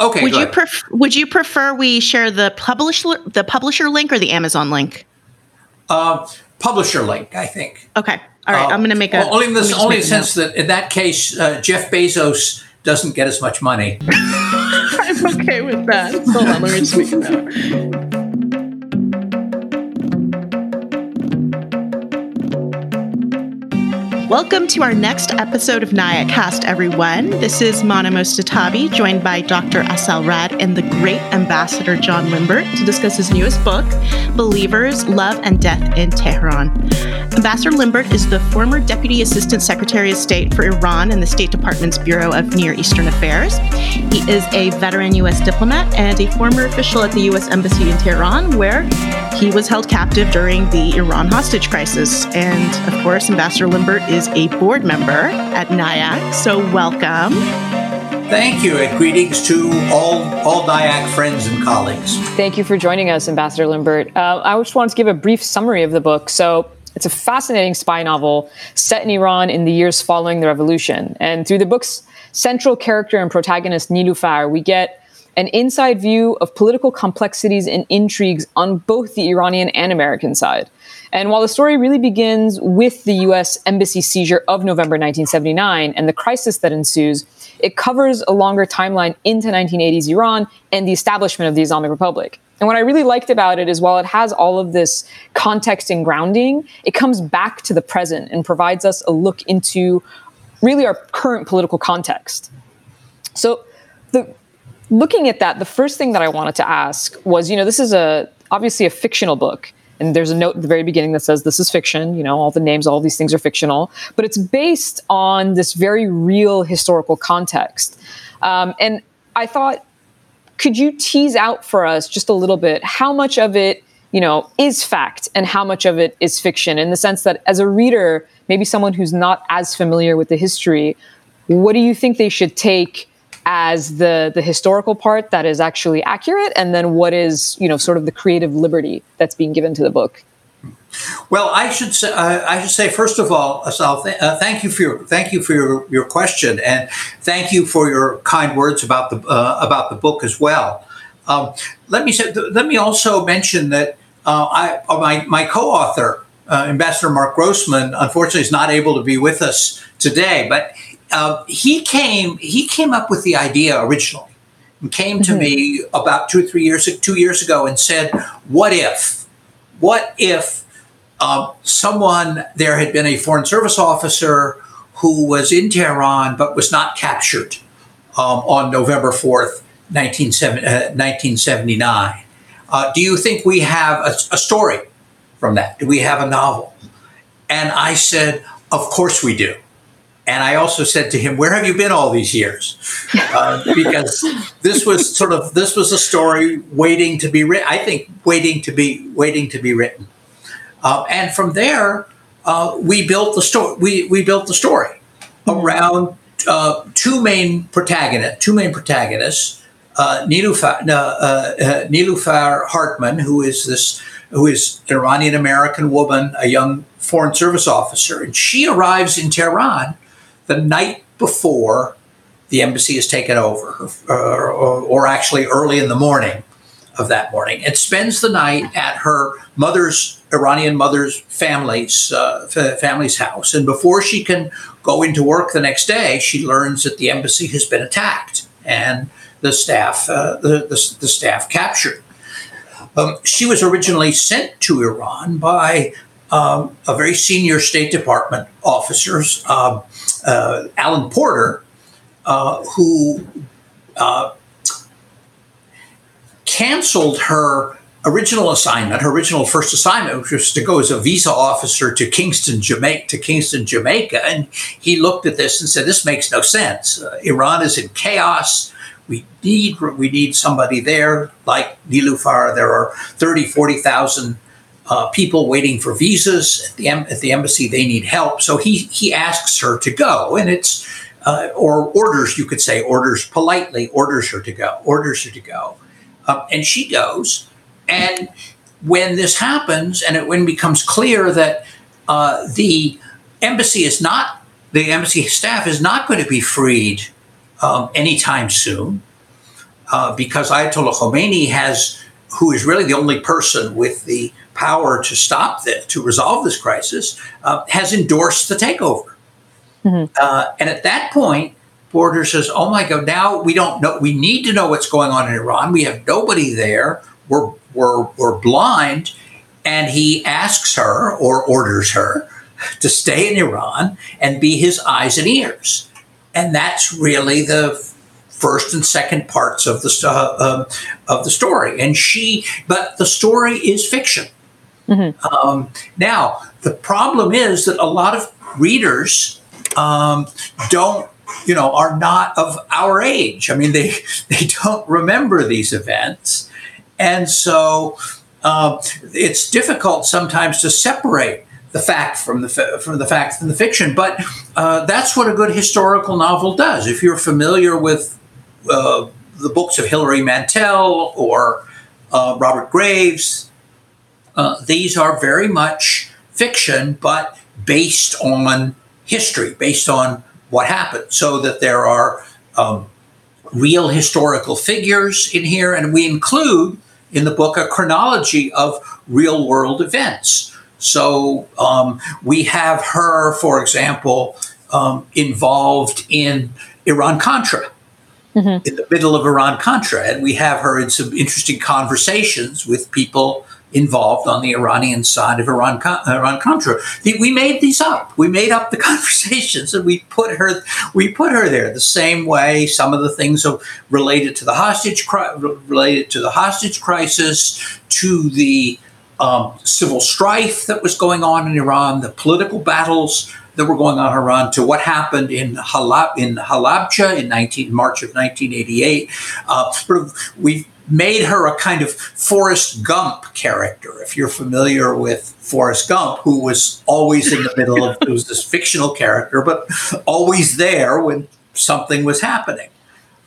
Okay. Would you pref- Would you prefer we share the publisher the publisher link or the Amazon link? Uh, publisher link, I think. Okay. All right. Uh, I'm going to make a well, only in let the me just only sense that in that case, uh, Jeff Bezos doesn't get as much money. I'm okay with that. Hold on. Let me just make a note. Welcome to our next episode of NIAC Cast, everyone. This is Mana Mostatabi, joined by Dr. Asal Rad and the great ambassador John Limbert to discuss his newest book, Believers, Love and Death in Tehran. Ambassador Limbert is the former Deputy Assistant Secretary of State for Iran in the State Department's Bureau of Near Eastern Affairs. He is a veteran U.S. diplomat and a former official at the U.S. Embassy in Tehran, where he was held captive during the Iran hostage crisis. And of course, Ambassador Limbert is a board member at NIAC. So, welcome. Thank you, and greetings to all all NIAC friends and colleagues. Thank you for joining us, Ambassador Limbert. Uh, I just wanted to give a brief summary of the book. So, it's a fascinating spy novel set in Iran in the years following the revolution. And through the book's central character and protagonist, Nilufar, we get an inside view of political complexities and intrigues on both the Iranian and American side. And while the story really begins with the US embassy seizure of November 1979 and the crisis that ensues, it covers a longer timeline into 1980s Iran and the establishment of the Islamic Republic. And what I really liked about it is while it has all of this context and grounding, it comes back to the present and provides us a look into really our current political context. So the looking at that, the first thing that I wanted to ask was, you know, this is a obviously a fictional book. And there's a note at the very beginning that says this is fiction, you know, all the names, all these things are fictional, but it's based on this very real historical context. Um, and I thought, could you tease out for us just a little bit how much of it, you know, is fact and how much of it is fiction in the sense that as a reader, maybe someone who's not as familiar with the history, what do you think they should take as the the historical part that is actually accurate and then what is you know sort of the creative liberty that's being given to the book Well, I should say, uh, I should say first of all, Asal, th- uh, thank you for your thank you for your, your question, and thank you for your kind words about the uh, about the book as well. Um, let me say, let me also mention that uh, I uh, my my co-author, uh, Ambassador Mark Grossman, unfortunately is not able to be with us today, but uh, he came he came up with the idea originally and came to me about two or three years two years ago and said, "What if? What if?" um, someone there had been a foreign service officer who was in Tehran but was not captured um, on November 4th, 1970, uh, 1979. Uh, do you think we have a, a story from that? Do we have a novel? And I said, Of course we do. And I also said to him, "Where have you been all these years?" Uh, because this was sort of this was a story waiting to be written. I think waiting to be waiting to be written. Uh, and from there, uh, we built the story. We, we built the story around uh, two main protagonists. Two main protagonists. Uh, Nilufar, uh, Hartman, who is this, who is an Iranian American woman, a young foreign service officer, and she arrives in Tehran the night before the embassy is taken over, or, or, or actually early in the morning of that morning, and spends the night at her mother's Iranian mother's family's uh, family's house. And before she can go into work the next day, she learns that the embassy has been attacked and the staff uh, the, the, the staff captured. Um, she was originally sent to Iran by um, a very senior State Department officers, um, uh, Alan Porter, uh, who uh, canceled her original assignment, her original first assignment, which was to go as a visa officer to Kingston, Jamaica, to Kingston, Jamaica, and he looked at this and said, "This makes no sense. Uh, Iran is in chaos. We need we need somebody there like Nilufar. There are 30, 40,000 uh, people waiting for visas at the, em- at the embassy. They need help. So he he asks her to go, and it's uh, or orders you could say orders politely orders her to go, orders her to go, um, and she goes. And when this happens, and it when it becomes clear that uh, the embassy is not the embassy staff is not going to be freed um, anytime soon, uh, because Ayatollah Khomeini has, who is really the only person with the power to stop this, to resolve this crisis, uh, has endorsed the takeover. Mm-hmm. Uh, and at that point, Borders says, "Oh my God! Now we don't know. We need to know what's going on in Iran. We have nobody there. We're we're we're blind." And he asks her or orders her to stay in Iran and be his eyes and ears. And that's really the first and second parts of the uh, um, of the story. And she, but the story is fiction. Mm-hmm. Um, now the problem is that a lot of readers um, don't you know are not of our age. I mean they they don't remember these events. And so uh, it's difficult sometimes to separate the fact from the from the fact from the fiction. But uh, that's what a good historical novel does. If you're familiar with uh, the books of hilary mantel or uh, robert graves uh, these are very much fiction but based on history, based on what happened, so that there are um, real historical figures in here, and we include in the book a chronology of real world events. So um, we have her, for example, um, involved in Iran Contra. Mm-hmm. In the middle of Iran Contra, and we have her in some interesting conversations with people involved on the Iranian side of Iran, Iran Contra. We made these up. We made up the conversations, and we put her we put her there the same way. Some of the things related to the hostage related to the hostage crisis, to the um, civil strife that was going on in Iran, the political battles that were going on in Iran, to what happened in Halab in Halabja in 19 March of 1988. Uh, we made her a kind of Forrest Gump character. If you're familiar with Forrest Gump, who was always in the middle of, it was this fictional character, but always there when something was happening.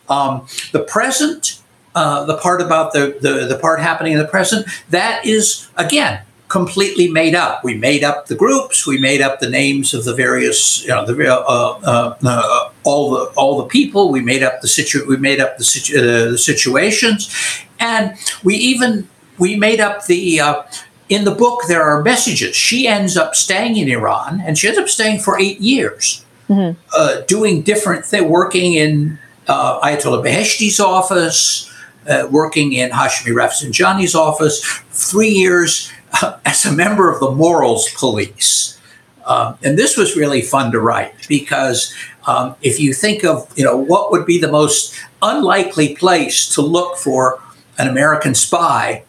Um, the present, uh, the part about the, the, the part happening in the present, that is, again, completely made up. We made up the groups. We made up the names of the various, you know, the uh, uh, uh, all the all the people. We made up the situ. We made up the, situ- uh, the situations, and we even we made up the. Uh, in the book, there are messages. She ends up staying in Iran, and she ends up staying for eight years, mm-hmm. Uh, doing different things, working in Ayatollah Beheshti's office. Uh, working in Hashemi Rafsanjani's office, three years as a member of the morals police. Um, and this was really fun to write because um, if you think of, you know, what would be the most unlikely place to look for an American spy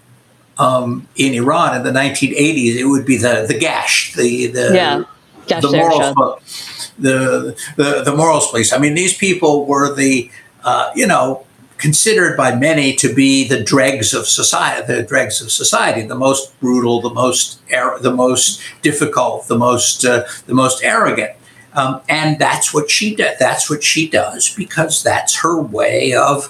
um, in Iran in the 1980s, it would be the the Gasht, the the yeah. the morals, the, the the morals police. I mean, these people were the uh, you know considered by many to be the dregs of society, the dregs of society, the most brutal, the most er- the most difficult, the most uh, the most arrogant. Um, and that's what she does. That's what she does because that's her way of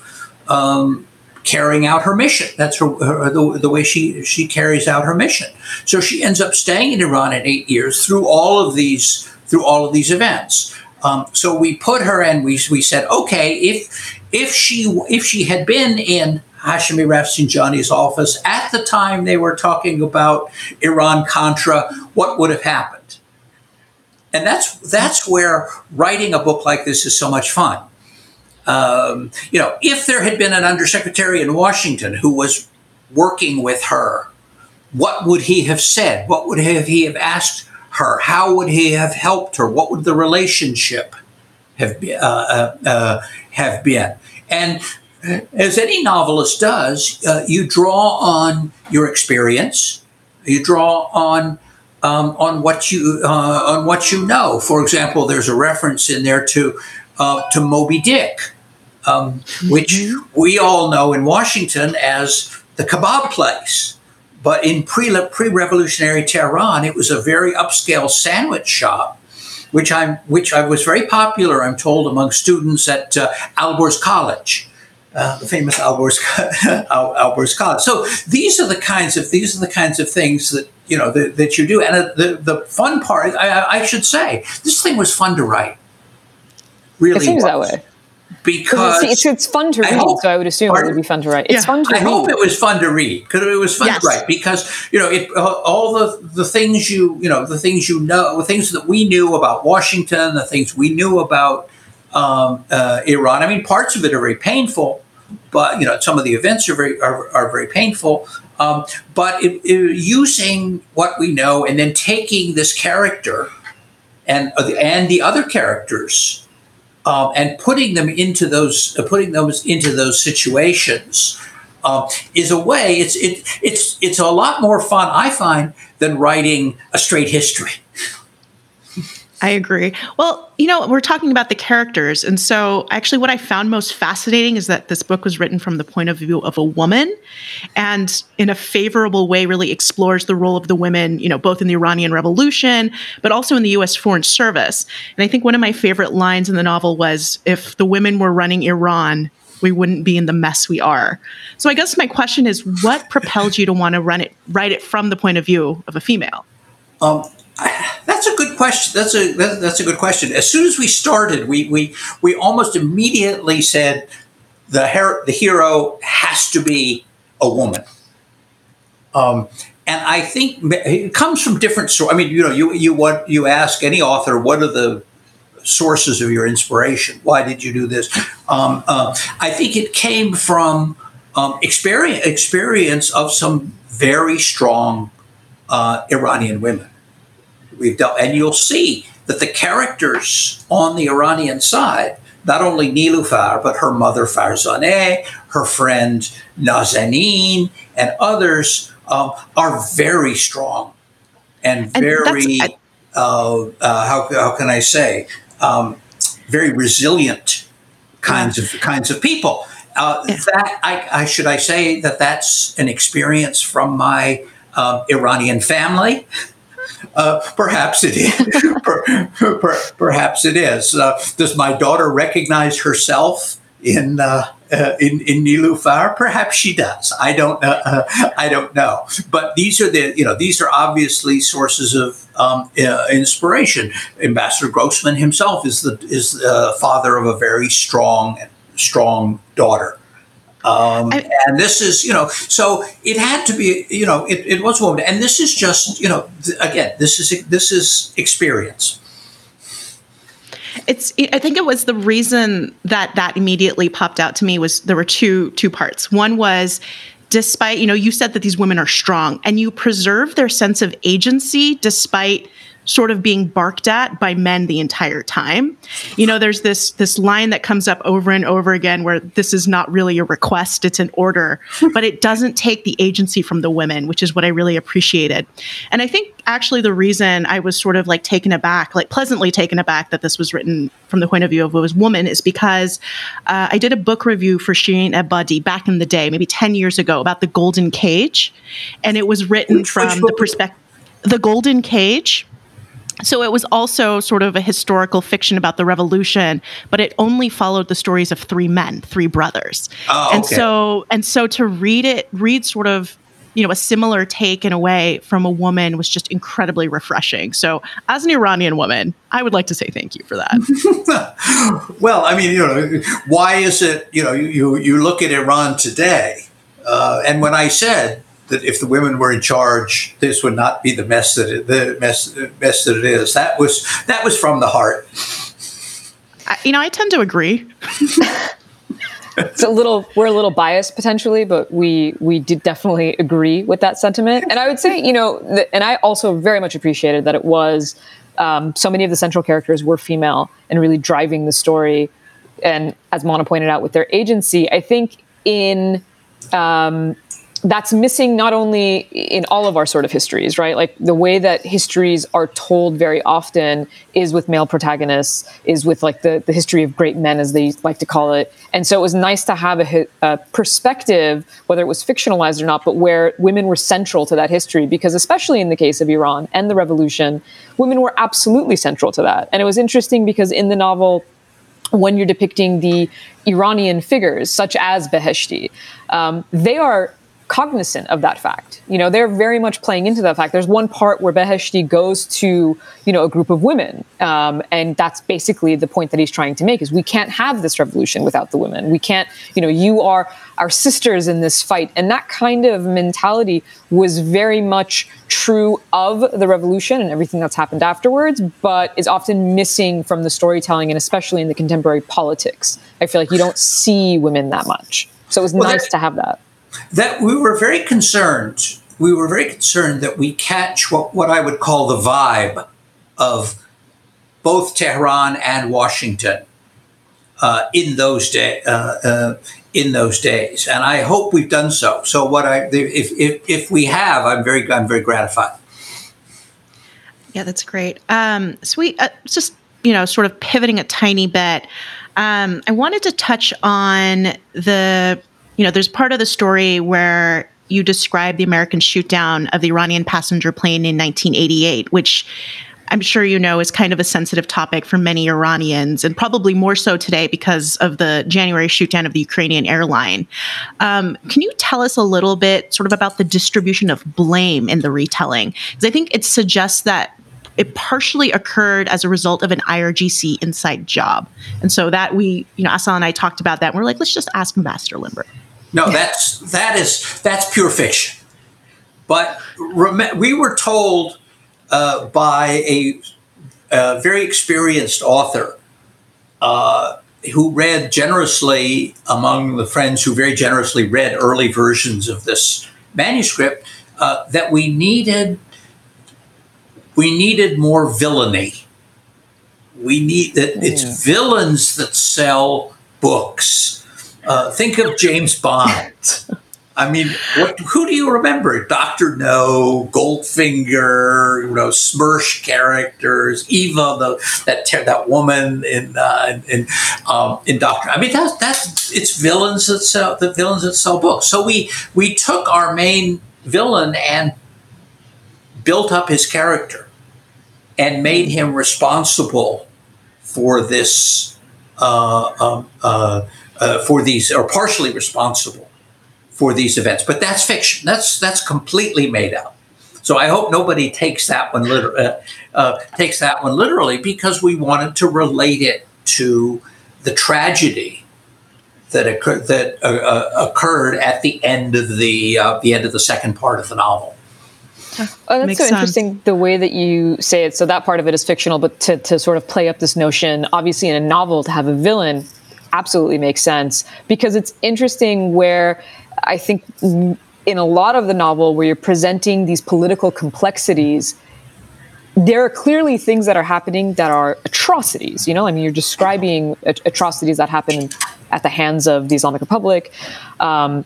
um, carrying out her mission. That's her, her the, the, way she she carries out her mission. So she ends up staying in Iran in eight years through all of these through all of these events. Um, so we put her and we we said, okay, if if she if she had been in Hashemi Rafsanjani's office at the time they were talking about Iran Contra, what would have happened? And that's that's where writing a book like this is so much fun. Um, you know, if there had been an undersecretary in Washington who was working with her, what would he have said? What would have he have asked her? How would he have helped her? What would the relationship have been? Uh, uh, uh, have been? And as any novelist does, uh, you draw on your experience. You draw on um, on what you uh, on what you know. For example, there's a reference in there to uh, to Moby Dick, um, mm-hmm. which we all know in Washington as the kebab place. But in pre pre-revolutionary Tehran, it was a very upscale sandwich shop which I'm which I was very popular, I'm told, among students at uh, Alborz College. Uh, the famous Alborz, Alborz College. So these are the kinds of these are the kinds of things that you know that, that you do. And uh, the the fun part, I, I, should say, this thing was fun to write. Really, it seems was. that way. Because it's, it's, fun to read. Hope, so I would assume pardon? it would be fun to write. It's yeah. fun to I read. hope it was fun to read because it was fun yes. to write because you know it uh, all the the things you you know the things you know the things that we knew about Washington, the things we knew about um, uh, Iran. I mean, parts of it are very painful, but you know some of the events are very are, are very painful. Um, but it, it, using what we know and then taking this character and uh, and the other characters um, and putting them into those uh, putting those into those situations uh, is a way. It's it, it's it's a lot more fun, I find, than writing a straight history. I agree. Well, you know, we're talking about the characters. And so, actually, what I found most fascinating is that this book was written from the point of view of a woman and, in a favorable way, really explores the role of the women, you know, both in the Iranian Revolution, but also in the US Foreign Service. And I think one of my favorite lines in the novel was if the women were running Iran, we wouldn't be in the mess we are. So, I guess my question is what propelled you to want to run it, write it from the point of view of a female? Um, that's a good question. That's a that's a good question. As soon as we started, we we we almost immediately said the her- the hero has to be a woman. Um, and I think it comes from different sources. I mean, you know, you you what you ask any author, what are the sources of your inspiration? Why did you do this? Um, uh, I think it came from um, experience experience of some very strong uh, Iranian women we've dealt, and you'll see that the characters on the Iranian side, not only Niloufar, but her mother Farzaneh, her friend Nazanin, and others um, are very strong and very, and uh, uh, how, how can I say, um, very resilient kinds of kinds of people. Uh, that I, I, should I say that that's an experience from my uh, Iranian family. Uh, perhaps it is. per, per, perhaps it is. Uh, does my daughter recognize herself in uh, uh in in Nilufar? Perhaps she does. I don't. Uh, I don't know. But these are the you know these are obviously sources of um, uh, inspiration. Ambassador Grossman himself is the is the father of a very strong strong daughter. Um, I, and this is, you know, so it had to be, you know, it, it was woman. And this is just, you know, th- again, this is this is experience. It's. I think it was the reason that that immediately popped out to me was there were two two parts. One was despite you know you said that these women are strong and you preserve their sense of agency despite sort of being barked at by men the entire time. You know, there's this this line that comes up over and over again where this is not really a request, it's an order, but it doesn't take the agency from the women, which is what I really appreciated. And I think actually the reason I was sort of like taken aback, like pleasantly taken aback that this was written from the point of view of a woman is because uh, I did a book review for Shirin Ebadi back in the day, maybe 10 years ago, about the Golden Cage. And it was written which, from which the perspective, the Golden Cage so it was also sort of a historical fiction about the revolution, but it only followed the stories of three men, three brothers. Oh, okay. And so and so to read it, read sort of you know a similar take in a way from a woman was just incredibly refreshing. So as an Iranian woman, I would like to say thank you for that. well, I mean, you know, why is it? You know, you you look at Iran today, uh, and when I said that if the women were in charge, this would not be the mess that it, the mess mess that it is. That was that was from the heart. you know, I tend to agree. it's a little we're a little biased potentially, but we we did definitely agree with that sentiment. And I would say, you know, and I also very much appreciated that it was um, so many of the central characters were female and really driving the story. And as Mona pointed out, with their agency, I think in um, that's missing not only in all of our sort of histories, right? Like the way that histories are told very often is with male protagonists, is with like the, the history of great men, as they like to call it. And so it was nice to have a, a perspective, whether it was fictionalized or not, but where women were central to that history, because especially in the case of Iran and the revolution, women were absolutely central to that. And it was interesting because in the novel, when you're depicting the Iranian figures, such as Beheshti, um, they are cognizant of that fact. You know, they're very much playing into that fact. There's one part where Beheshti goes to, you know, a group of women, um, and that's basically the point that he's trying to make: is we can't have this revolution without the women. We can't, you know, you are our sisters in this fight, and that kind of mentality was very much true of the revolution and everything that's happened afterwards, but is often missing from the storytelling and especially in the contemporary politics. I feel like you don't see women that much, so it was well, nice to have that that we were very concerned. We were very concerned that we catch what, what I would call the vibe of both Tehran and Washington uh, in those day uh, uh, in those days, and I hope we've done so. So, what I if if, if we have, I'm very I'm very gratified. Yeah, that's great. Um, so we uh, just you know sort of pivoting a tiny bit. Um, I wanted to touch on the you know, there's part of the story where you describe the American shootdown of the Iranian passenger plane in 1988, which I'm sure you know is kind of a sensitive topic for many Iranians, and probably more so today because of the January shootdown of the Ukrainian airline. Um, can you tell us a little bit, sort of, about the distribution of blame in the retelling? Because I think it suggests that it partially occurred as a result of an IRGC inside job, and so that we, you know, Asal and I talked about that. And we're like, let's just ask Ambassador Limbert. No, that's that is that's pure fiction. But rem- we were told uh, by a, a, very experienced author uh, who read generously among the friends who very generously read early versions of this manuscript uh, that we needed we needed more villainy. We need that mm. it's villains that sell books uh, think of James Bond. I mean, what, who do you remember? Doctor No, Goldfinger, you know, Smersh characters, Eva, the that that woman in uh, in um, in Doctor. I mean, that's that's it's villains that sell the villains that sell books. So we we took our main villain and built up his character and made him responsible for this. Uh, um, uh, uh, for these, or partially responsible for these events. But that's fiction. That's that's completely made up. So I hope nobody takes that one liter- uh, uh, takes that one literally because we wanted to relate it to the tragedy that occurred that uh, occurred at the end of the uh, the end of the second part of the novel. Oh, that's Makes so sense. interesting the way that you say it. So that part of it is fictional, but to, to sort of play up this notion, obviously in a novel to have a villain absolutely makes sense because it's interesting where I think in a lot of the novel where you're presenting these political complexities there are clearly things that are happening that are atrocities you know i mean you're describing atrocities that happen at the hands of the islamic republic um,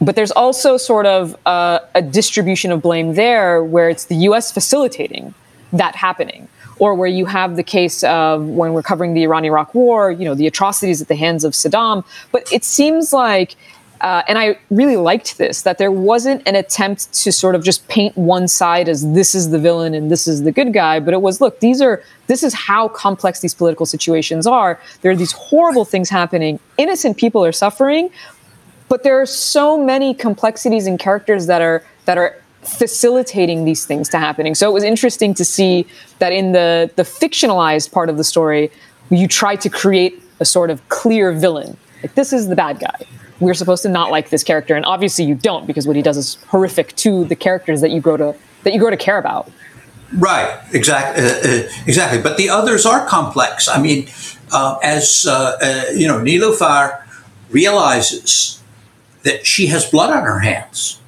but there's also sort of a, a distribution of blame there where it's the us facilitating that happening or where you have the case of when we're covering the Iran Iraq war, you know, the atrocities at the hands of Saddam. But it seems like uh, and I really liked this that there wasn't an attempt to sort of just paint one side as this is the villain and this is the good guy, but it was look, these are this is how complex these political situations are. There are these horrible things happening. Innocent people are suffering, but there are so many complexities and characters that are that are facilitating these things to happening. So it was interesting to see that in the the fictionalized part of the story, you try to create a sort of clear villain. Like this is the bad guy. We're supposed to not like this character, and obviously you don't because what he does is horrific to the characters that you grow to that you grow to care about. Right, exactly, uh, uh, exactly. But the others are complex. I mean, uh, as uh, uh, you know, Nilufar realizes that she has blood on her hands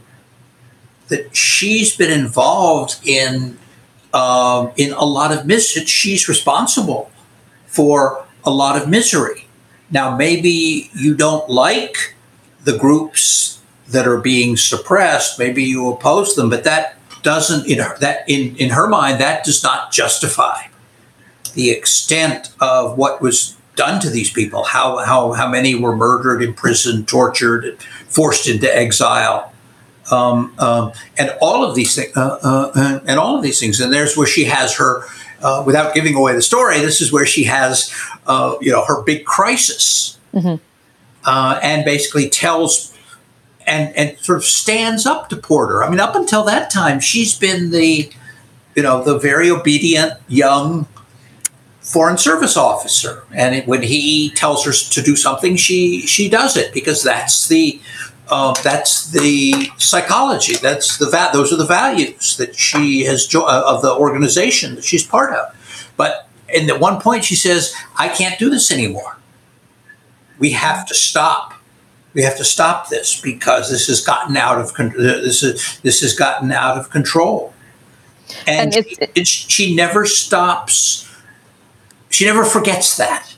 that she's been involved in um, in a lot of misery. She's responsible for a lot of misery. Now, maybe you don't like the groups that are being suppressed. Maybe you oppose them, but that doesn't in her, that in in her mind that does not justify the extent of what was done to these people. How how how many were murdered, imprisoned, tortured, forced into exile um, um, and all of these things, uh, uh, and all of these things. And there's where she has her, uh, without giving away the story. This is where she has, uh, you know, her big crisis, mm-hmm. Uh, and basically tells and and sort of stands up to Porter. I mean, up until that time, she's been the you know the very obedient young foreign service officer, and it, when he tells her to do something, she she does it because that's the uh, that's the psychology. That's the va- those are the values that she has jo- uh, of the organization that she's part of. But and at one point she says, "I can't do this anymore. We have to stop. We have to stop this because this has gotten out of con- this is this has gotten out of control." And, and it, she never stops. She never forgets that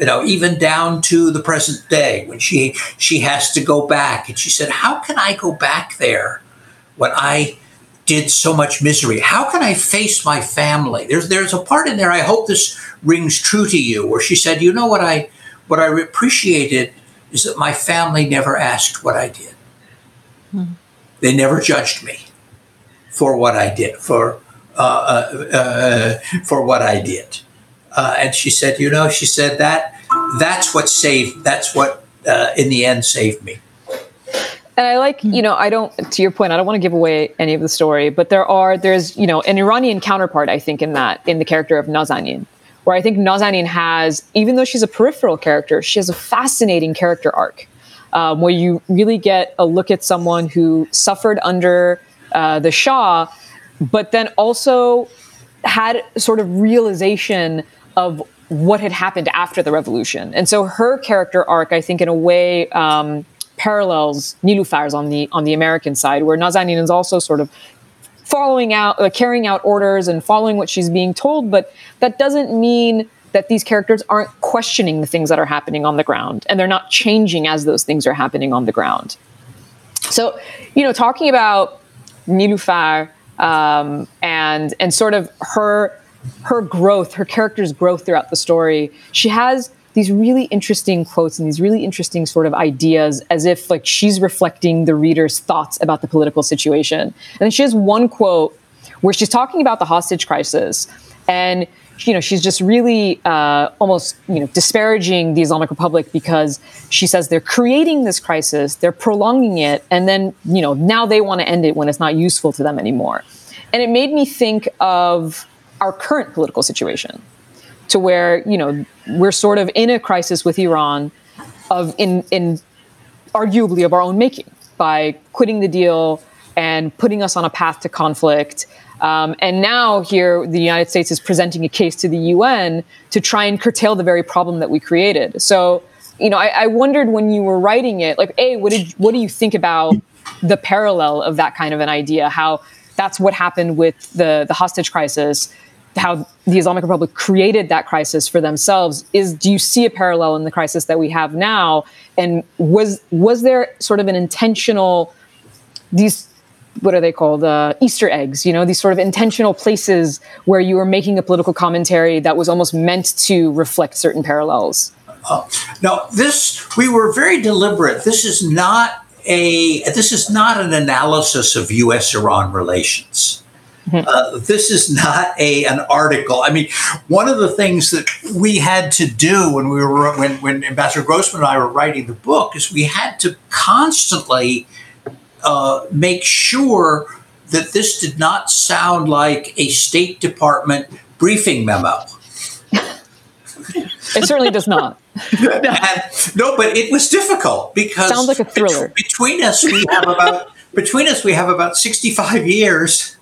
you know, even down to the present day when she she has to go back and she said, "How can I go back there when I did so much misery? How can I face my family?" There's there's a part in there. I hope this rings true to you, where she said, "You know what I what I appreciated is that my family never asked what I did. Hmm. They never judged me for what I did for." Uh, uh, uh, for what I did. Uh, and she said, you know, she said that that's what saved. That's what uh, in the end saved me. And I like, you know, I don't. To your point, I don't want to give away any of the story, but there are there's you know an Iranian counterpart, I think, in that in the character of Nazanin, where I think Nazanin has, even though she's a peripheral character, she has a fascinating character arc, um, where you really get a look at someone who suffered under uh, the Shah, but then also had sort of realization of what had happened after the revolution. And so her character arc, I think, in a way, um, parallels Niloufer's on the on the American side, where Nazanin is also sort of following out, uh, carrying out orders and following what she's being told. But that doesn't mean that these characters aren't questioning the things that are happening on the ground, and they're not changing as those things are happening on the ground. So, you know, talking about Niloufer um, and and sort of her her growth, her character's growth throughout the story. She has these really interesting quotes and these really interesting sort of ideas as if like she's reflecting the reader's thoughts about the political situation. And then she has one quote where she's talking about the hostage crisis and you know she's just really uh, almost you know disparaging the Islamic Republic because she says they're creating this crisis, they're prolonging it, and then you know now they want to end it when it's not useful to them anymore. And it made me think of our current political situation to where you know we're sort of in a crisis with Iran of in in arguably of our own making by quitting the deal and putting us on a path to conflict. Um, and now here, the United States is presenting a case to the UN to try and curtail the very problem that we created. So, you know, I, I wondered when you were writing it, like, a, what did what do you think about the parallel of that kind of an idea? How that's what happened with the the hostage crisis how the Islamic Republic created that crisis for themselves is do you see a parallel in the crisis that we have now? And was was there sort of an intentional these what are they called uh, easter eggs you know these sort of intentional places where you were making a political commentary that was almost meant to reflect certain parallels? Uh, no this we were very deliberate. This is not a this is not an analysis of us iran relations. Uh, this is not a an article. I mean, one of the things that we had to do when we were when when Ambassador Grossman and I were writing the book is we had to constantly uh, make sure that this did not sound like a State Department briefing memo. it certainly does not. and, no, but it was difficult because sounds like a thriller. Between us, we have about between us we have about sixty five years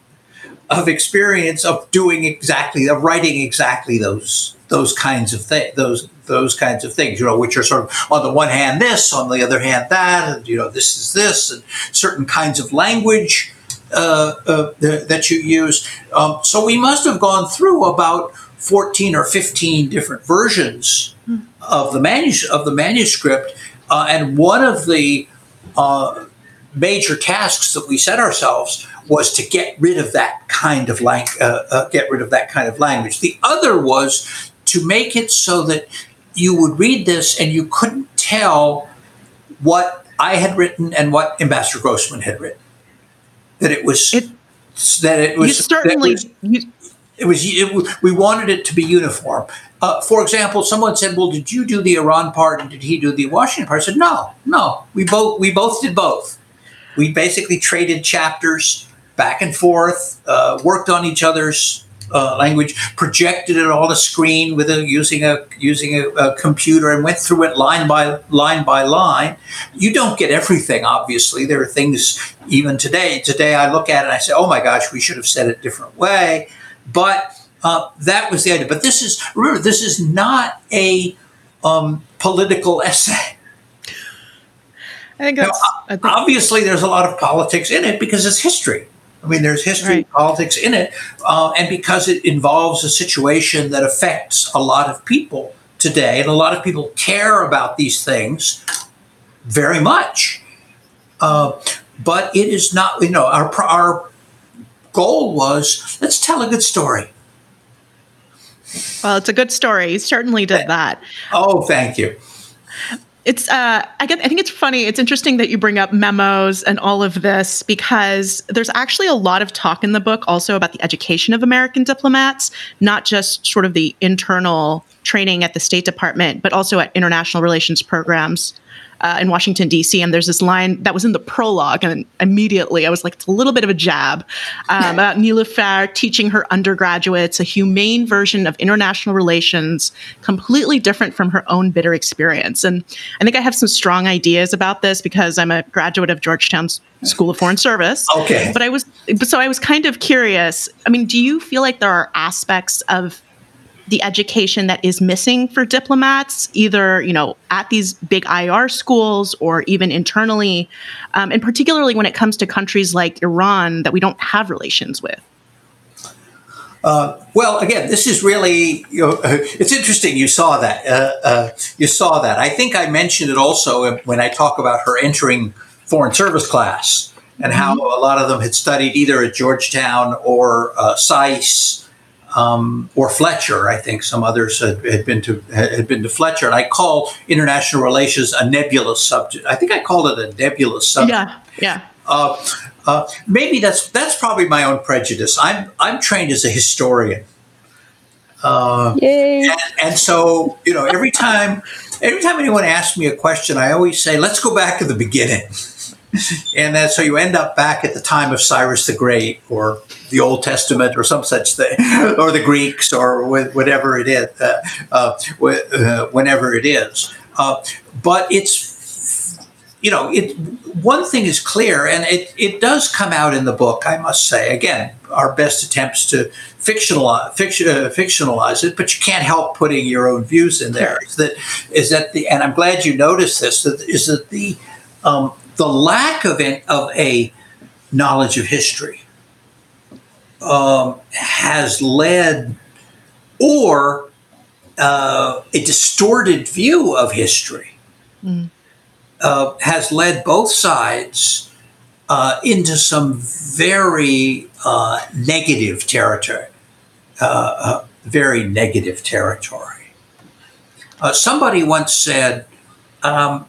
of experience of doing exactly of writing exactly those those kinds of things those those kinds of things you know which are sort of on the one hand this on the other hand that and you know this is this and certain kinds of language uh, uh, that you use um, so we must have gone through about 14 or 15 different versions mm. of the manus- of the manuscript uh, and one of the uh, major tasks that we set ourselves was to get rid of that kind of lang- uh, uh, get rid of that kind of language. The other was to make it so that you would read this and you couldn't tell what I had written and what Ambassador Grossman had written. That it was it, that it was certainly. Was, it was it, we wanted it to be uniform. Uh, for example, someone said, "Well, did you do the Iran part and did he do the Washington part?" I said, "No, no. We both we both did both." We basically traded chapters back and forth, uh, worked on each other's uh, language, projected it on the screen with a, using a using a, a, computer, and went through it line by line by line. You don't get everything, obviously. There are things even today. Today, I look at it and I say, "Oh my gosh, we should have said it a different way," but. Uh, that was the idea. But this is remember, this is not a um, political essay. I think, now, I think obviously there's a lot of politics in it because it's history. I mean, there's history right. politics in it, uh, and because it involves a situation that affects a lot of people today, and a lot of people care about these things very much. Uh, but it is not, you know, our our goal was let's tell a good story. Well, it's a good story. You certainly did that. Oh, thank you it's uh, I get I think it's funny. It's interesting that you bring up memos and all of this because there's actually a lot of talk in the book also about the education of American diplomats, not just sort of the internal training at the State Department, but also at international relations programs uh, in Washington, D.C. And there's this line that was in the prologue. And immediately I was like, it's a little bit of a jab um, about Niloufer teaching her undergraduates a humane version of international relations, completely different from her own bitter experience. And I think I have some strong ideas about this because I'm a graduate of Georgetown's School of Foreign Service. Okay. But I was, so I was kind of curious. I mean, do you feel like there are aspects of the education that is missing for diplomats, either you know at these big IR schools or even internally, um, and particularly when it comes to countries like Iran that we don't have relations with. Uh, well, again, this is really you know, it's interesting. You saw that. Uh, uh, you saw that. I think I mentioned it also when I talk about her entering foreign service class and how mm-hmm. a lot of them had studied either at Georgetown or uh, SAIS um, or Fletcher. I think some others had, had, been to had been to Fletcher, and I call international relations a nebulous subject. I think I called it a nebulous subject. Yeah, yeah. Uh, uh, maybe that's that's probably my own prejudice. I'm I'm trained as a historian. Uh, Yay! And, and so you know, every time every time anyone asks me a question, I always say, "Let's go back to the beginning." And then so you end up back at the time of Cyrus the Great or the Old Testament or some such thing, or the Greeks or whatever it is, uh, uh, uh, whenever it is. Uh, but it's, you know, it. One thing is clear, and it, it does come out in the book. I must say, again, our best attempts to fictionalize, fiction, uh, fictionalize it, but you can't help putting your own views in there. Is that is that the? And I'm glad you noticed this. That is that the um, the lack of, it, of a knowledge of history um, has led, or uh, a distorted view of history mm. uh, has led both sides uh, into some very uh, negative territory. Uh, uh, very negative territory. somebody once said, um,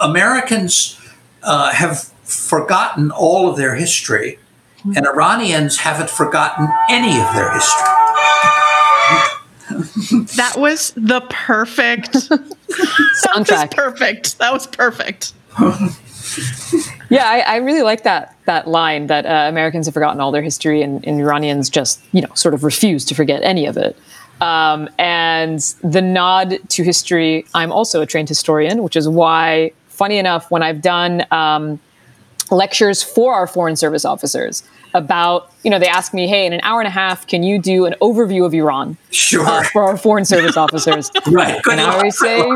Americans uh, have forgotten all of their history, and Iranians haven't forgotten any of their history. that was the perfect soundtrack. perfect. That was perfect. yeah, I, I, really like that that line that uh, Americans have forgotten all their history, and, and, Iranians just you know sort of refuse to forget any of it. Um, and the nod to history, I'm also a trained historian, which is why, funny enough, when I've done um, lectures for our foreign service officers about, you know, they ask me, hey, in an hour and a half, can you do an overview of Iran sure. Uh, for our foreign service officers? right. and I always say,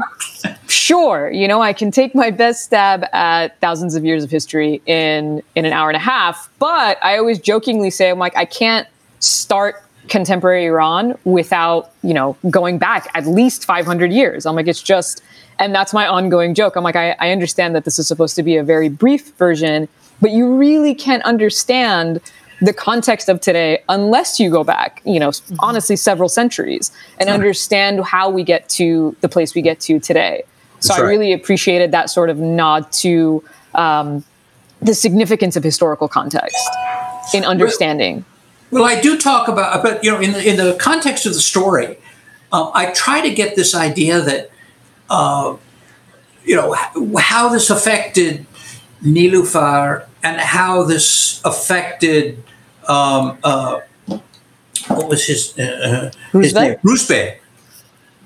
sure, you know, I can take my best stab at thousands of years of history in in an hour and a half, but I always jokingly say, I'm like, I can't start contemporary Iran without, you know, going back at least 500 years. I'm like, it's just, and that's my ongoing joke. I'm like, I, I understand that this is supposed to be a very brief version, but you really can't understand the context of today unless you go back, you know, mm-hmm. honestly, several centuries and understand how we get to the place we get to today. So that's I right. really appreciated that sort of nod to um, the significance of historical context in understanding. Well, I do talk about, but you know, in the in the context of the story, um, I try to get this idea that, uh, you know, how this affected Nilufar and how this affected um, uh, what was his, uh, his name? Rusbeh.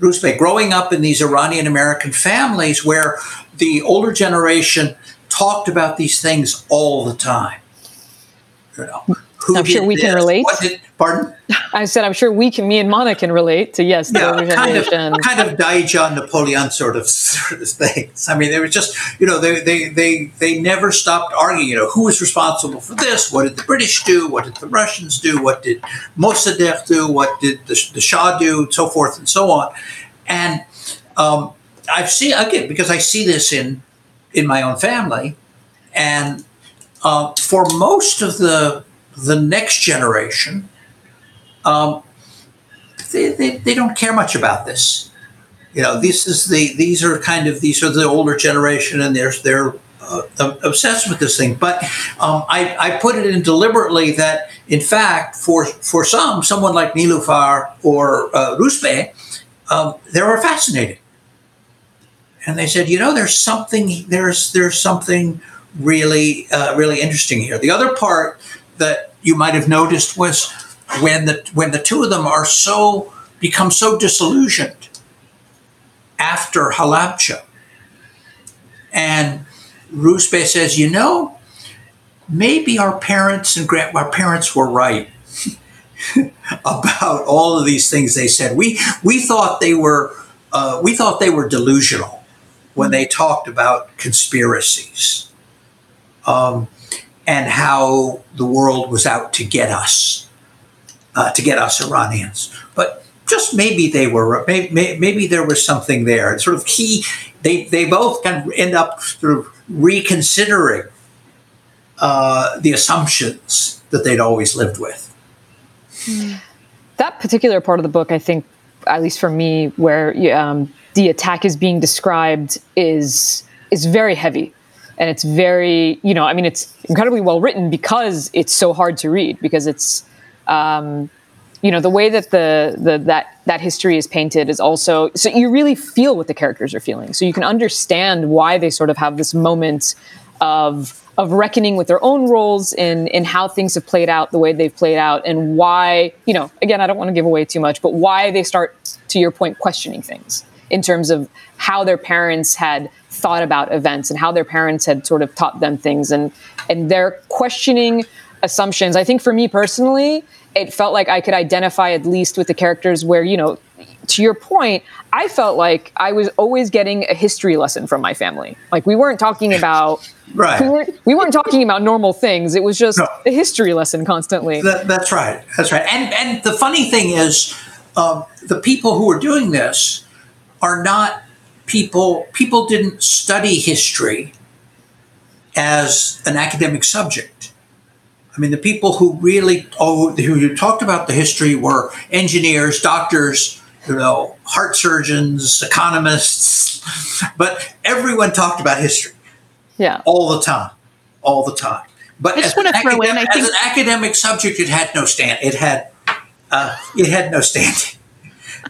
Rusbeh. Growing up in these Iranian American families where the older generation talked about these things all the time. You know, I'm sure we this? can relate. Pardon? I said, I'm sure we can, me and Mana can relate to, yes, the yeah, kind of, kind of Dai Jan Napoleon sort of, sort of things. I mean, they were just, you know, they, they, they, they never stopped arguing, you know, who was responsible for this? What did the British do? What did the Russians do? What did Mossadegh do? What did the, the Shah do? So forth and so on. And um, I've seen, again, because I see this in, in my own family, and uh, for most of the the next generation, um, they, they, they don't care much about this. You know, this is the these are kind of these are the older generation, and they're they're uh, obsessed with this thing. But um, I, I put it in deliberately that, in fact, for for some, someone like Nilufar or uh, um, they were fascinated, and they said, you know, there's something there's there's something really uh, really interesting here. The other part that you might have noticed was when the when the two of them are so become so disillusioned after Halabja. And Rusbeh says, you know, maybe our parents and grand our parents were right about all of these things they said. We we thought they were uh, we thought they were delusional when they talked about conspiracies. Um, and how the world was out to get us, uh, to get us Iranians. But just maybe they were, maybe, maybe there was something there. It's sort of he, They, they both kind of end up sort of reconsidering uh, the assumptions that they'd always lived with. That particular part of the book, I think, at least for me, where um, the attack is being described is is very heavy and it's very you know i mean it's incredibly well written because it's so hard to read because it's um, you know the way that the, the that that history is painted is also so you really feel what the characters are feeling. So you can understand why they sort of have this moment of of reckoning with their own roles in in how things have played out the way they've played out and why you know again i don't want to give away too much but why they start to your point questioning things in terms of how their parents had thought about events and how their parents had sort of taught them things and and they're questioning assumptions. I think for me personally, it felt like I could identify at least with the characters where, you know, to your point, I felt like I was always getting a history lesson from my family. Like we weren't talking about right. We weren't, we weren't talking about normal things. It was just no. a history lesson constantly. That, that's right. That's right. And and the funny thing is, um, the people who are doing this are not people people didn't study history as an academic subject. I mean, the people who really oh who talked about the history were engineers, doctors, you know, heart surgeons, economists, but everyone talked about history. Yeah, all the time, all the time. But I just want to throw in, I think, as an academic subject, it had no stand. It had uh, it had no standing.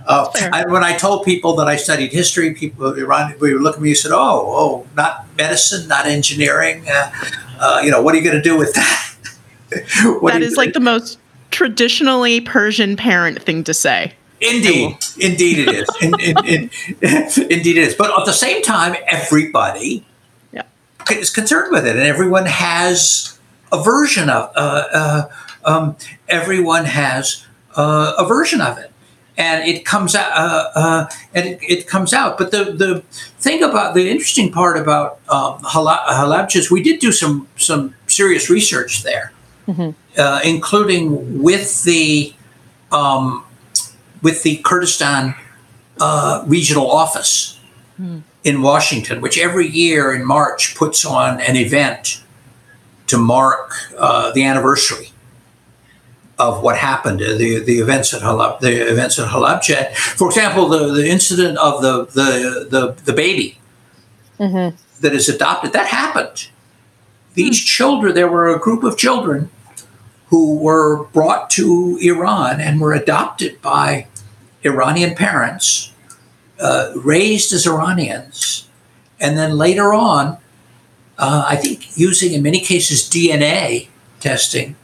Uh, I, when I told people that I studied history, people around we would look at me and said, "Oh, oh, not medicine, not engineering. Uh, uh, you know, what are you going to do with that?" that is like the most traditionally Persian parent thing to say. Indeed, indeed it is. in, in, in, indeed it is. But at the same time, everybody yeah. is concerned with it, and everyone has a version of. Uh, uh, um, everyone has uh, a version of it and it comes out uh, uh, and it, it, comes out but the the thing about the interesting part about um, Halabja is we did do some some serious research there mm-hmm. uh, including with the um, with the Kurdistan uh, regional office mm. in Washington which every year in March puts on an event to mark uh, the anniversary of what happened, uh, the the events at Halab, the events at Halabja. For example, the, the incident of the the the, the baby mm-hmm. that is adopted that happened. These children, there were a group of children who were brought to Iran and were adopted by Iranian parents, uh, raised as Iranians, and then later on uh, I think using in many cases DNA testing,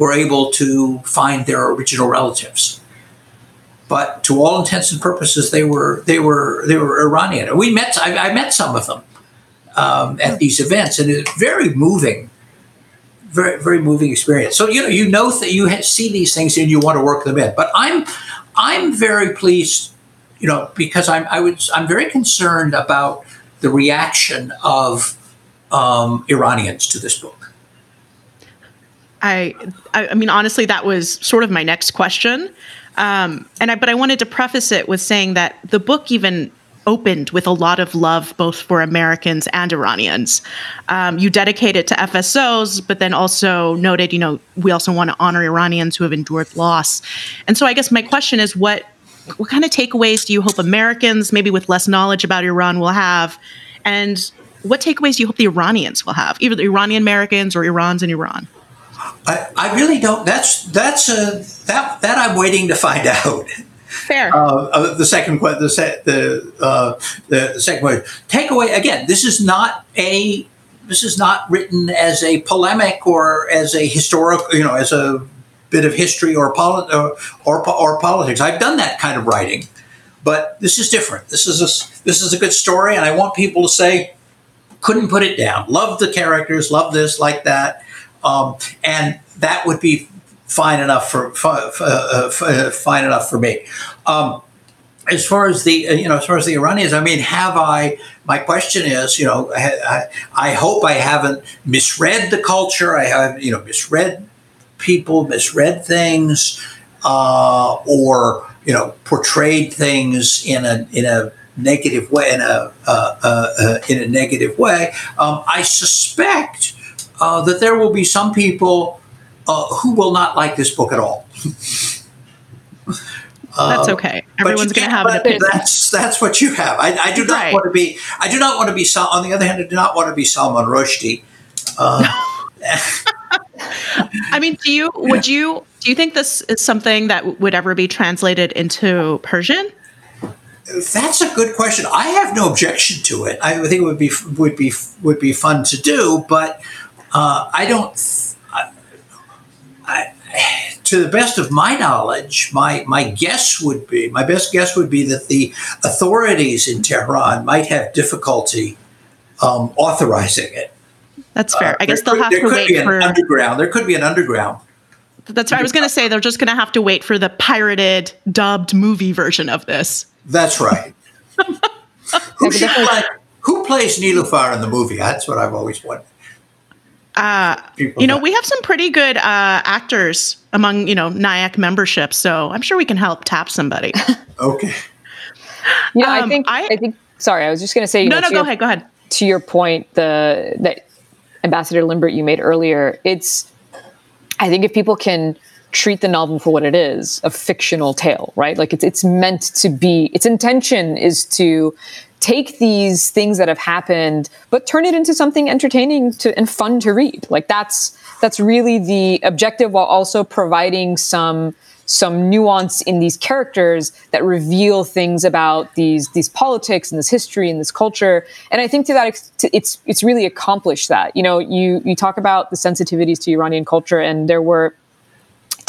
were able to find their original relatives. But to all intents and purposes, they were they were they were Iranian. We met I, I met some of them um, at these events, and it's very moving, very very moving experience. So you know you know that you see these things and you want to work them in. But I'm I'm very pleased, you know, because I'm I would I'm very concerned about the reaction of um, Iranians to this book. I, I mean, honestly, that was sort of my next question. Um, and I, but I wanted to preface it with saying that the book even opened with a lot of love both for Americans and Iranians. Um, you dedicate it to FSOs, but then also noted, you know, we also want to honor Iranians who have endured loss. And so I guess my question is what what kind of takeaways do you hope Americans, maybe with less knowledge about Iran, will have? And what takeaways do you hope the Iranians will have, either the Iranian Americans or Irans in Iran? I, I really don't. That's that's a that that I'm waiting to find out. Fair. Uh, uh, the second the the, uh, the second question. Takeaway again. This is not a this is not written as a polemic or as a historical you know as a bit of history or, polit- or, or, or politics. I've done that kind of writing, but this is different. This is a this is a good story, and I want people to say couldn't put it down. Love the characters, love this, like that. Um, and that would be fine enough for, uh, uh, fine enough for me. Um, as far as the uh, you know as far as the Iranians, I mean, have I? My question is, you know, I, I hope I haven't misread the culture. I have you know misread people, misread things, uh, or you know portrayed things in a in a negative way in a uh, uh, uh, in a negative way. Um, I suspect uh, that there will be some people uh, who will not like this book at all. that's okay. Everyone's going to have an opinion. That's that's what you have. I, I do not right. want to be. I do not want to be. On the other hand, I do not want to be Salman Rushdie. I mean, do you would you do you think this is something that would ever be translated into Persian? That's a good question. I have no objection to it. I think it would be would be would be fun to do, but uh, I don't. I, I, to the best of my knowledge, my my guess would be my best guess would be that the authorities in Tehran might have difficulty um, authorizing it. That's fair. Uh, I guess they'll could, have to wait for underground. There could be an underground. That's right. I was going to say they're just going to have to wait for the pirated, dubbed movie version of this. That's right. who, play, who, plays Nilufar in the movie? That's what I've always wondered. Uh, you know, we have some pretty good uh, actors among you know NIAC membership, so I'm sure we can help tap somebody. okay. Yeah, um, I think I, I, think. Sorry, I was just going to say. No, know, no, go your, ahead. Go ahead. To your point, the that Ambassador Limbert you made earlier, it's. I think if people can treat the novel for what it is a fictional tale right like it's it's meant to be its intention is to take these things that have happened but turn it into something entertaining to and fun to read. Like that's that's really the objective while also providing some some nuance in these characters that reveal things about these these politics and this history and this culture. And i think to that it's it's really accomplished that. You know you you talk about the sensitivities to iranian culture and there were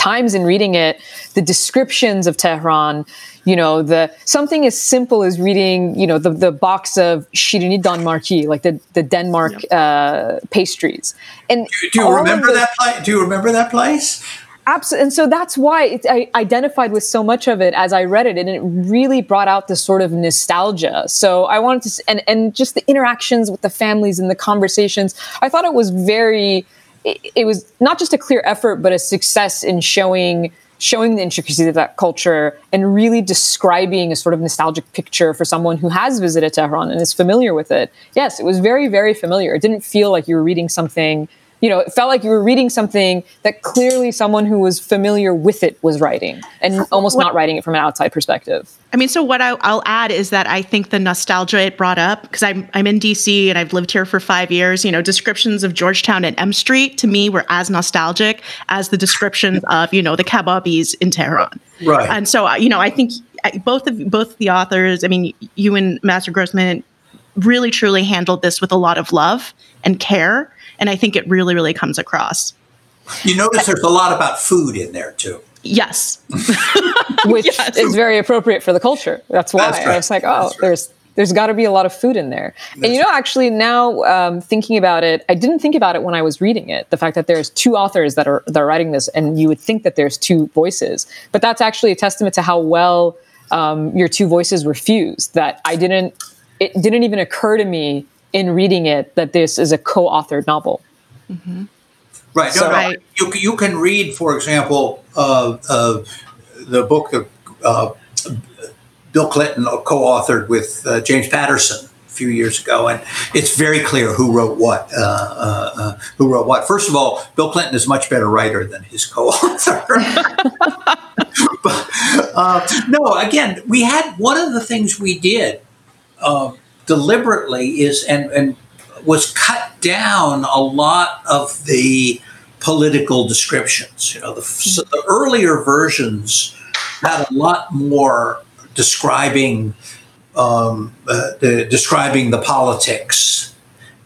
times in reading it, the descriptions of Tehran, you know, the something as simple as reading, you know, the, the box of Shirini Danmarki, like the, the Denmark yep. uh, pastries. And do, do you remember the, that place? Do you remember that place? Absolutely. And so that's why it, I identified with so much of it as I read it. And it really brought out this sort of nostalgia. So I wanted to, and, and just the interactions with the families and the conversations, I thought it was very, it, it was not just a clear effort, but a success in showing showing the intricacies of that culture and really describing a sort of nostalgic picture for someone who has visited Tehran and is familiar with it. Yes, it was very, very familiar. It didn't feel like you were reading something you know, it felt like you were reading something that clearly someone who was familiar with it was writing and uh, almost what, not writing it from an outside perspective. I mean, so what I, will add is that I think the nostalgia it brought up, because I'm, I'm in DC and I've lived here for five years, you know, descriptions of Georgetown and M Street to me were as nostalgic as the descriptions of, you know, the kebabis in Tehran. Right. And so, uh, you know, I think both of both the authors, I mean, you and Master Grossman really truly handled this with a lot of love and care. And I think it really, really comes across. You notice there's a lot about food in there too. Yes. Which yes. is very appropriate for the culture. That's why That's right. I was like, oh, right. there's there's got to be a lot of food in there. That's and you know, right. actually, now um, thinking about it, I didn't think about it when I was reading it. The fact that there's two authors that are that are writing this, and you would think that there's two voices, but that's actually a testament to how well um, your two voices were fused. That I didn't, it didn't even occur to me in reading it that this is a co-authored novel. Mm-hmm. Right. So, no, no. I, you you can read, for example, uh, uh, the book that uh, Bill Clinton co-authored with uh, James Patterson a few years ago, and it's very clear who wrote what. Uh, uh, uh, who wrote what? First of all, Bill Clinton is a much better writer than his co-author. but, uh, no, again, we had one of the things we did um, deliberately is and and was cut down a lot of the political descriptions. You know, the, so the earlier versions had a lot more describing um, uh, the, describing the politics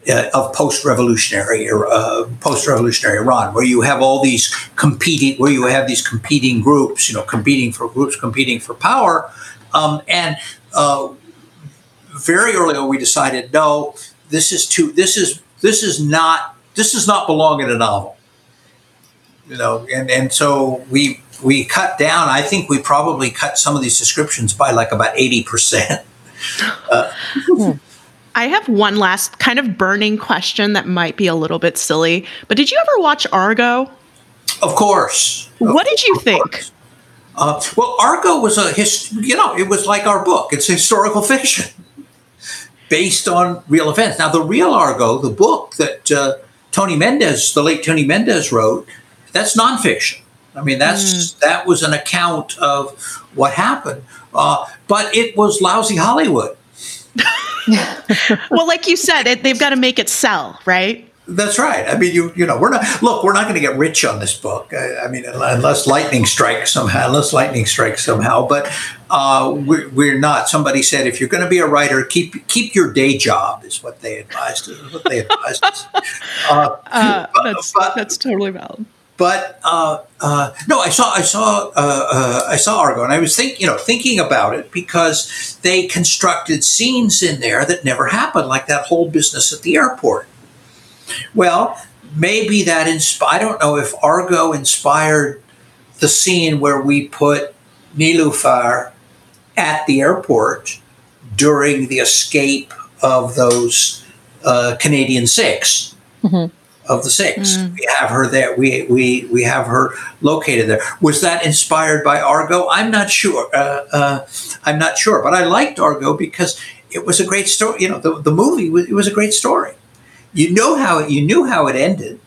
uh, of post-revolutionary or uh, post-revolutionary Iran, where you have all these competing, where you have these competing groups, you know, competing for groups, competing for power, um, and uh, very early on we decided no, this is too, this is this is not this does not belong in a novel, you know, and and so we we cut down. I think we probably cut some of these descriptions by like about eighty percent. Uh, I have one last kind of burning question that might be a little bit silly, but did you ever watch Argo? Of course. What did you think? Uh, well, Argo was a his, you know, it was like our book. It's historical fiction based on real events. Now, the real Argo, the book that uh, Tony Mendez, the late Tony Mendez, wrote, that's nonfiction. I mean, that's mm. that was an account of what happened, uh, but it was lousy Hollywood. well, like you said, it, they've got to make it sell, right? That's right. I mean, you you know, we're not look. We're not going to get rich on this book. I, I, mean, unless lightning strikes somehow. Unless lightning strikes somehow. But uh, we're, we're not. Somebody said if you're going to be a writer, keep keep your day job. Is what they advised. What they advised us. Uh, uh, that's but, that's totally valid but uh, uh, no, I saw I saw uh, uh, I saw Argo, and I was think you know thinking about it because they constructed scenes in there that never happened, like that whole business at the airport. Well, maybe that inspired. I don't know if Argo inspired the scene where we put Nilufar at the airport during the escape of those uh, Canadian 6 mm-hmm of the six. Mm. We have her there. We, we, we have her located there. Was that inspired by Argo? I'm not sure. Uh, uh, I'm not sure. But I liked Argo because it was a great story. You know, the, the movie was, it was a great story. You know how it, you knew how it ended.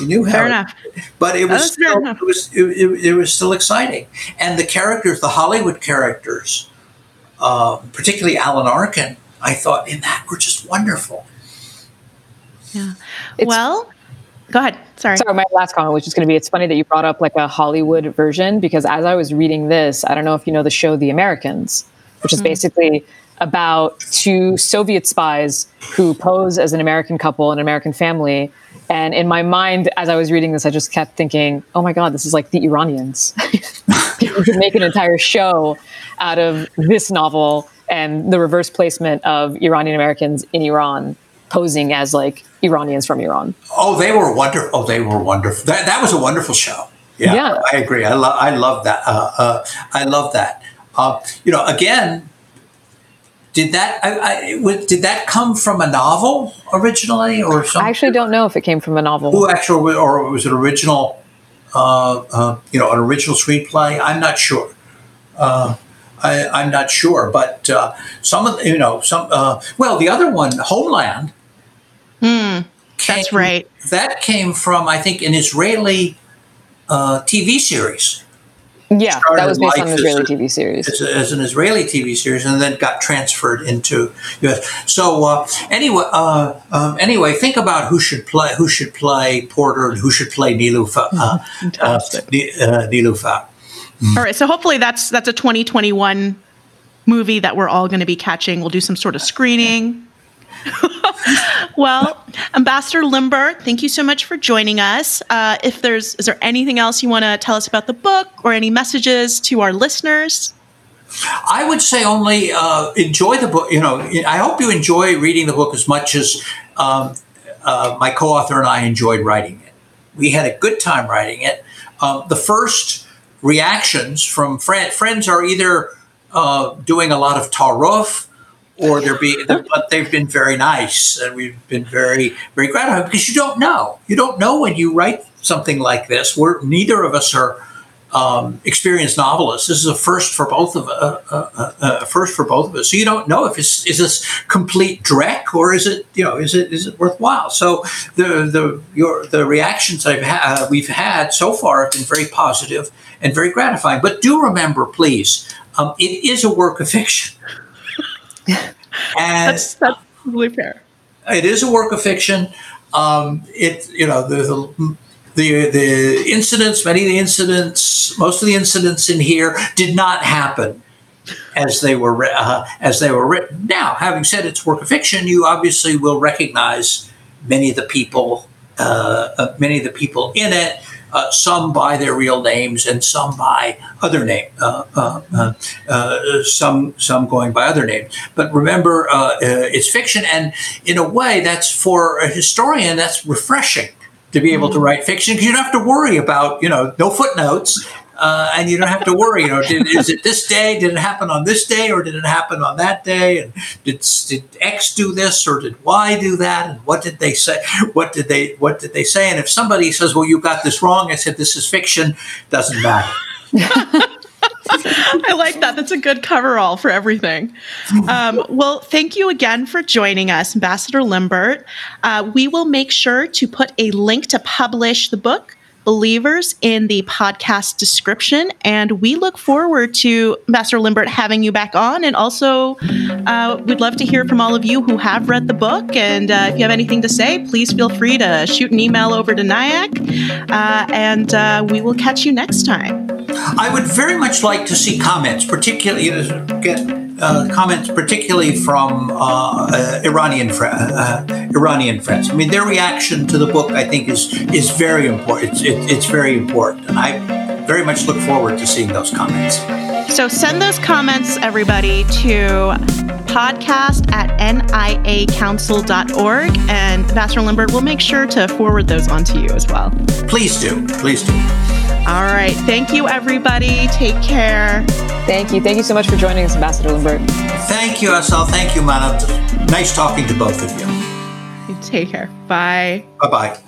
You knew how, fair enough. but it was, still, it was it, it, it, was still exciting, and the characters, the Hollywood characters, uh, particularly Alan Arkin, I thought in that were just wonderful. Yeah. It's, well, go ahead. Sorry. Sorry, my last comment was just going to be it's funny that you brought up like a Hollywood version because as I was reading this, I don't know if you know the show The Americans, which is mm-hmm. basically about two Soviet spies who pose as an American couple, an American family. And in my mind, as I was reading this, I just kept thinking, oh my God, this is like the Iranians. you could make an entire show out of this novel and the reverse placement of Iranian Americans in Iran posing as like Iranians from Iran. Oh, they were wonderful. Oh, they were wonderful. That, that was a wonderful show. Yeah, yeah. I agree. I love. I love that. Uh, uh, I love that. Uh, you know, again, did that I, I, did that come from a novel originally, or something? I actually don't know if it came from a novel. Who actually, or was it original? Uh, uh, you know, an original screenplay. I'm not sure. Uh, I, am not sure, but some of you know some. well, the other one, Homeland Mm, came, that's right. That came from, I think, an Israeli uh, TV series. Yeah, that was based on an Israeli TV series. As, as, an Israeli TV series, and then got transferred into US. So uh, anyway, uh, um, anyway, think about who should play who should play Porter and who should play Nilufar. Uh, uh, Nilufar. Mm. All right, so hopefully that's that's a 2021 movie that we're all going to be catching. We'll do some sort of screening. well, Ambassador Limbert, thank you so much for joining us. Uh, if there's, is there anything else you want to tell us about the book or any messages to our listeners? I would say only uh, enjoy the book. You know, I hope you enjoy reading the book as much as um, uh, my co-author and I enjoyed writing it. We had a good time writing it. Uh, the first reactions from friend, friends are either uh, doing a lot of taruf or they're being, but they've been very nice, and we've been very, very gratified because you don't know. You don't know when you write something like this. We're neither of us are um, experienced novelists. This is a first for both of uh, uh, uh, first for both of us. So you don't know if it's is this complete dreck or is it you know is it is it worthwhile? So the the your the reactions I've had uh, we've had so far have been very positive and very gratifying. But do remember, please, um, it is a work of fiction. And that's that's totally fair. It is a work of fiction. Um, it you know the, the the the incidents, many of the incidents, most of the incidents in here did not happen as they were uh, as they were written. Now, having said it's work of fiction, you obviously will recognize many of the people, uh, uh, many of the people in it. Uh, some by their real names and some by other names. Uh, uh, some some going by other names. But remember, it's fiction, and in a way, that's for a historian. That's refreshing to be able to mm-hmm. write fiction because you don't have to worry about you know no footnotes uh, and you don't have to worry you know did, is it this day did it happen on this day or did it happen on that day and did, did x do this or did y do that and what did they say what did they what did they say and if somebody says well you got this wrong i said this is fiction doesn't matter I like that. That's a good coverall for everything. Um, well, thank you again for joining us, Ambassador Limbert. Uh, we will make sure to put a link to publish the book. Believers in the podcast description. And we look forward to Master Limbert having you back on. And also, uh, we'd love to hear from all of you who have read the book. And uh, if you have anything to say, please feel free to shoot an email over to NIAC. Uh, and uh, we will catch you next time. I would very much like to see comments, particularly get uh, comments, particularly from uh, uh, Iranian fr- uh, Iranian friends. I mean, their reaction to the book, I think, is is very important. It's, it, it's very important, and I very much look forward to seeing those comments. So send those comments, everybody, to podcast at niacouncil.org, and Ambassador Limbert will make sure to forward those on to you as well. Please do. Please do. All right. Thank you, everybody. Take care. Thank you. Thank you so much for joining us, Ambassador Limbert. Thank you, Asal. Thank you, Mana. Nice talking to both of you. Take care. Bye. Bye bye.